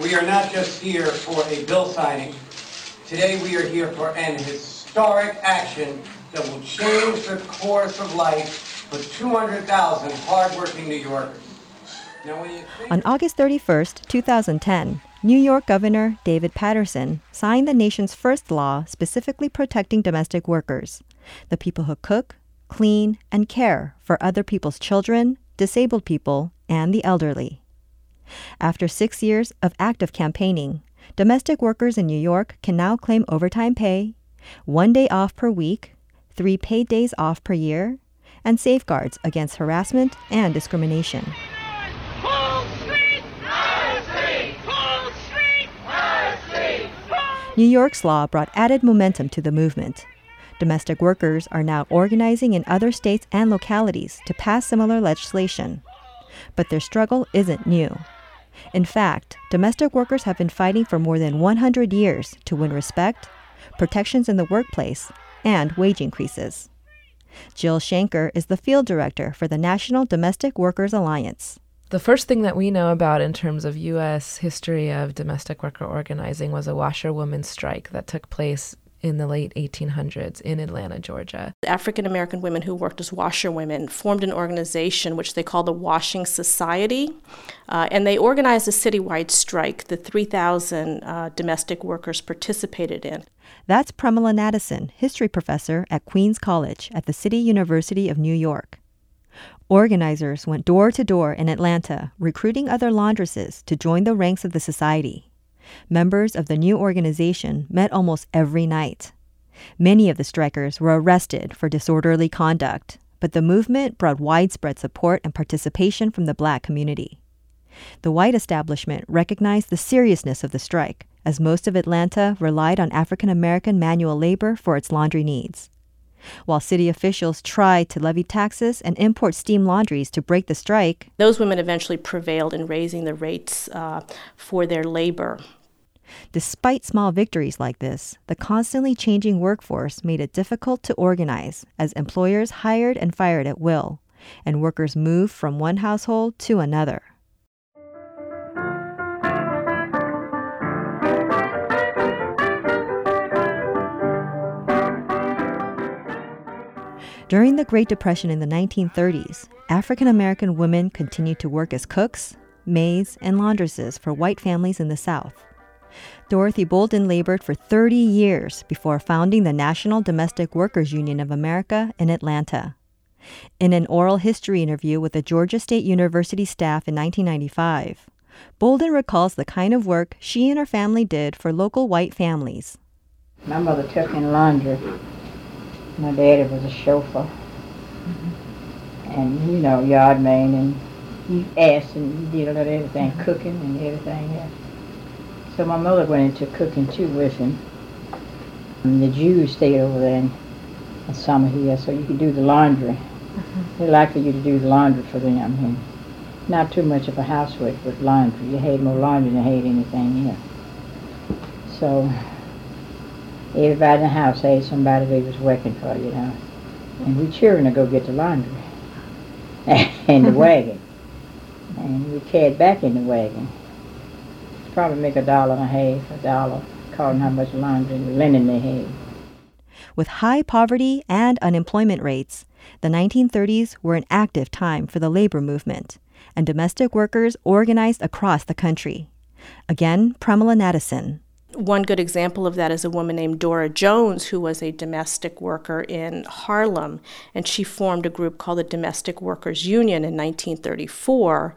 We are not just here for a bill signing. Today we are here for an historic action that will change the course of life for 200,000 hardworking New Yorkers. Now, On August 31st, 2010, New York Governor David Paterson signed the nation's first law specifically protecting domestic workers, the people who cook, clean, and care for other people's children, disabled people, and the elderly. After six years of active campaigning, domestic workers in New York can now claim overtime pay, one day off per week, three paid days off per year, and safeguards against harassment and discrimination. New York's law brought added momentum to the movement. Domestic workers are now organizing in other states and localities to pass similar legislation. But their struggle isn't new. In fact, domestic workers have been fighting for more than 100 years to win respect, protections in the workplace, and wage increases. Jill Shenker is the field director for the National Domestic Workers Alliance. The first thing that we know about in terms of U.S. history of domestic worker organizing was a washerwoman strike that took place in the late 1800s in Atlanta, Georgia. African American women who worked as washerwomen formed an organization which they called the Washing Society, uh, and they organized a citywide strike that 3,000 uh, domestic workers participated in. That's Premilla Nadasen, history professor at Queens College at the City University of New York. Organizers went door to door in Atlanta, recruiting other laundresses to join the ranks of the society members of the new organization met almost every night. Many of the strikers were arrested for disorderly conduct, but the movement brought widespread support and participation from the black community. The white establishment recognized the seriousness of the strike, as most of Atlanta relied on African American manual labor for its laundry needs. While city officials tried to levy taxes and import steam laundries to break the strike, those women eventually prevailed in raising the rates uh, for their labor. Despite small victories like this, the constantly changing workforce made it difficult to organize as employers hired and fired at will, and workers moved from one household to another. During the Great Depression in the 1930s, African American women continued to work as cooks, maids, and laundresses for white families in the South. Dorothy Bolden labored for 30 years before founding the National Domestic Workers Union of America in Atlanta. In an oral history interview with the Georgia State University staff in 1995, Bolden recalls the kind of work she and her family did for local white families. My mother took in laundry. My daddy was a chauffeur. Mm-hmm. And, you know, yard man, and he asked and he did a little everything, mm-hmm. cooking and everything else. So my mother went into cooking too with him. And the Jews stayed over there in, in summer here, so you could do the laundry. Mm-hmm. They like for you to do the laundry for them. And not too much of a housework with laundry. You hate more laundry than you hate anything here. So everybody in the house had somebody they was working for, you know. And we cheering to go get the laundry and the wagon. And we carried back in the wagon probably make a dollar and a half, a dollar, according how much laundry and linen they had. With high poverty and unemployment rates, the 1930s were an active time for the labor movement, and domestic workers organized across the country. Again, Premilla Nadasen. One good example of that is a woman named Dora Jones, who was a domestic worker in Harlem, and she formed a group called the Domestic Workers Union in 1934,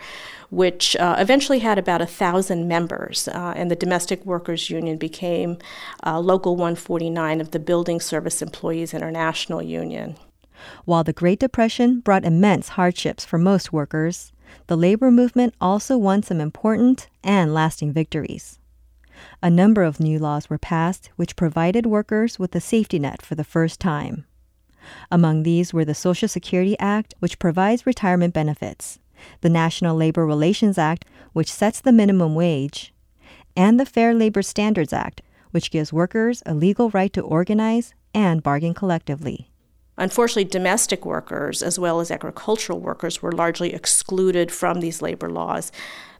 which uh, eventually had about a thousand members, uh, and the Domestic Workers Union became uh, Local 149 of the Building Service Employees International Union. While the Great Depression brought immense hardships for most workers, the labor movement also won some important and lasting victories a number of new laws were passed which provided workers with a safety net for the first time. Among these were the Social Security Act, which provides retirement benefits, the National Labor Relations Act, which sets the minimum wage, and the Fair Labor Standards Act, which gives workers a legal right to organize and bargain collectively. Unfortunately, domestic workers, as well as agricultural workers, were largely excluded from these labor laws.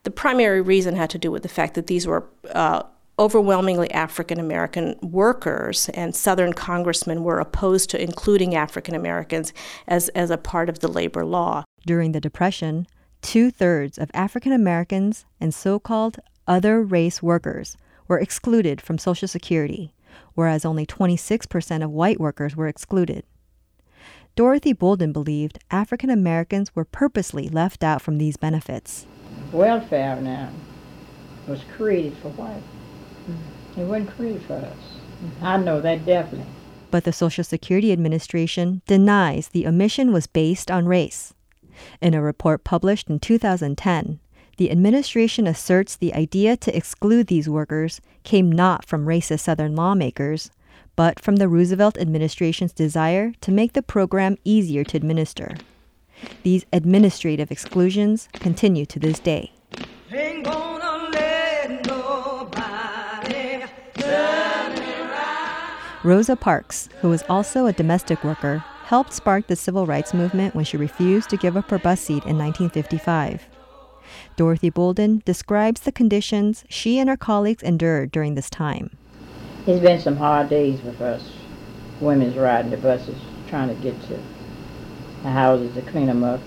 The primary reason had to do with the fact that these were uh, overwhelmingly African American workers, and Southern congressmen were opposed to including African Americans as, as a part of the labor law. During the Depression, two thirds of African Americans and so called other race workers were excluded from Social Security, whereas only 26% of white workers were excluded. Dorothy Bolden believed African Americans were purposely left out from these benefits. Welfare now was created for white. Mm-hmm. It wasn't created for us. Mm-hmm. I know that definitely. But the Social Security Administration denies the omission was based on race. In a report published in 2010, the administration asserts the idea to exclude these workers came not from racist Southern lawmakers, but from the Roosevelt administration's desire to make the program easier to administer. These administrative exclusions continue to this day. Rosa Parks, who was also a domestic worker, helped spark the civil rights movement when she refused to give up her bus seat in 1955. Dorothy Bolden describes the conditions she and her colleagues endured during this time. It's been some hard days with us, women's riding the buses, trying to get to the houses to clean them up.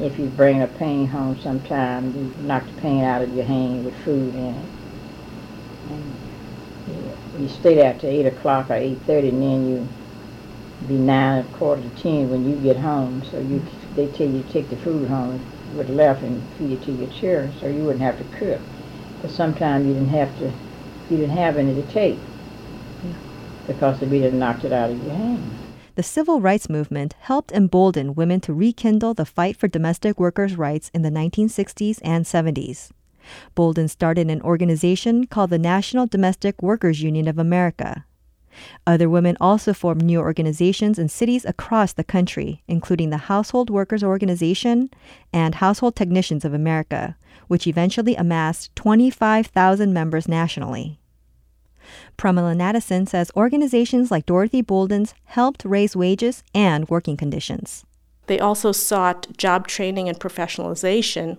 If you bring a paint home sometime, you knock the paint out of your hand with food in it. And you, stay there till 8 o'clock or 8.30 and then you be 9, quarter to 10 when you get home. So you they tell you to take the food home with left and feed it to your children so you wouldn't have to cook. But sometimes you didn't have to you didn't have any to take because the beater knocked it out of your hand. The civil rights movement helped embolden women to rekindle the fight for domestic workers' rights in the 1960s and 70s. Bolden started an organization called the National Domestic Workers Union of America. Other women also formed new organizations in cities across the country, including the Household Workers Organization and Household Technicians of America, which eventually amassed 25,000 members nationally. Premilla Nadasen says organizations like Dorothy Bolden's helped raise wages and working conditions. They also sought job training and professionalization.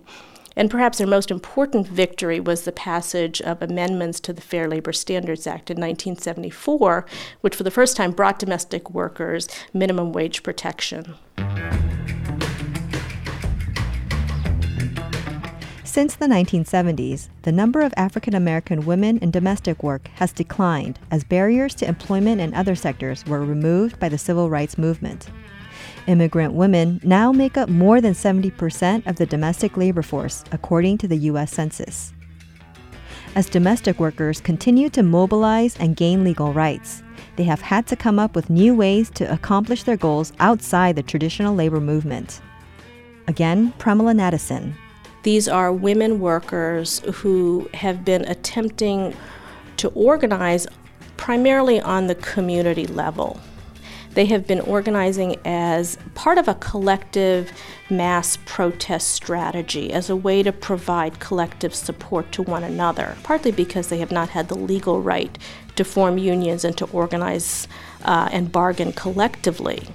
And perhaps their most important victory was the passage of amendments to the Fair Labor Standards Act in 1974, which for the first time brought domestic workers minimum wage protection. Since the 1970s, the number of African American women in domestic work has declined as barriers to employment in other sectors were removed by the civil rights movement. Immigrant women now make up more than 70% of the domestic labor force, according to the U.S. Census. As domestic workers continue to mobilize and gain legal rights, they have had to come up with new ways to accomplish their goals outside the traditional labor movement. Again, Premilla Nadasen, these are women workers who have been attempting to organize primarily on the community level. They have been organizing as part of a collective mass protest strategy as a way to provide collective support to one another, partly because they have not had the legal right to form unions and to organize uh, and bargain collectively.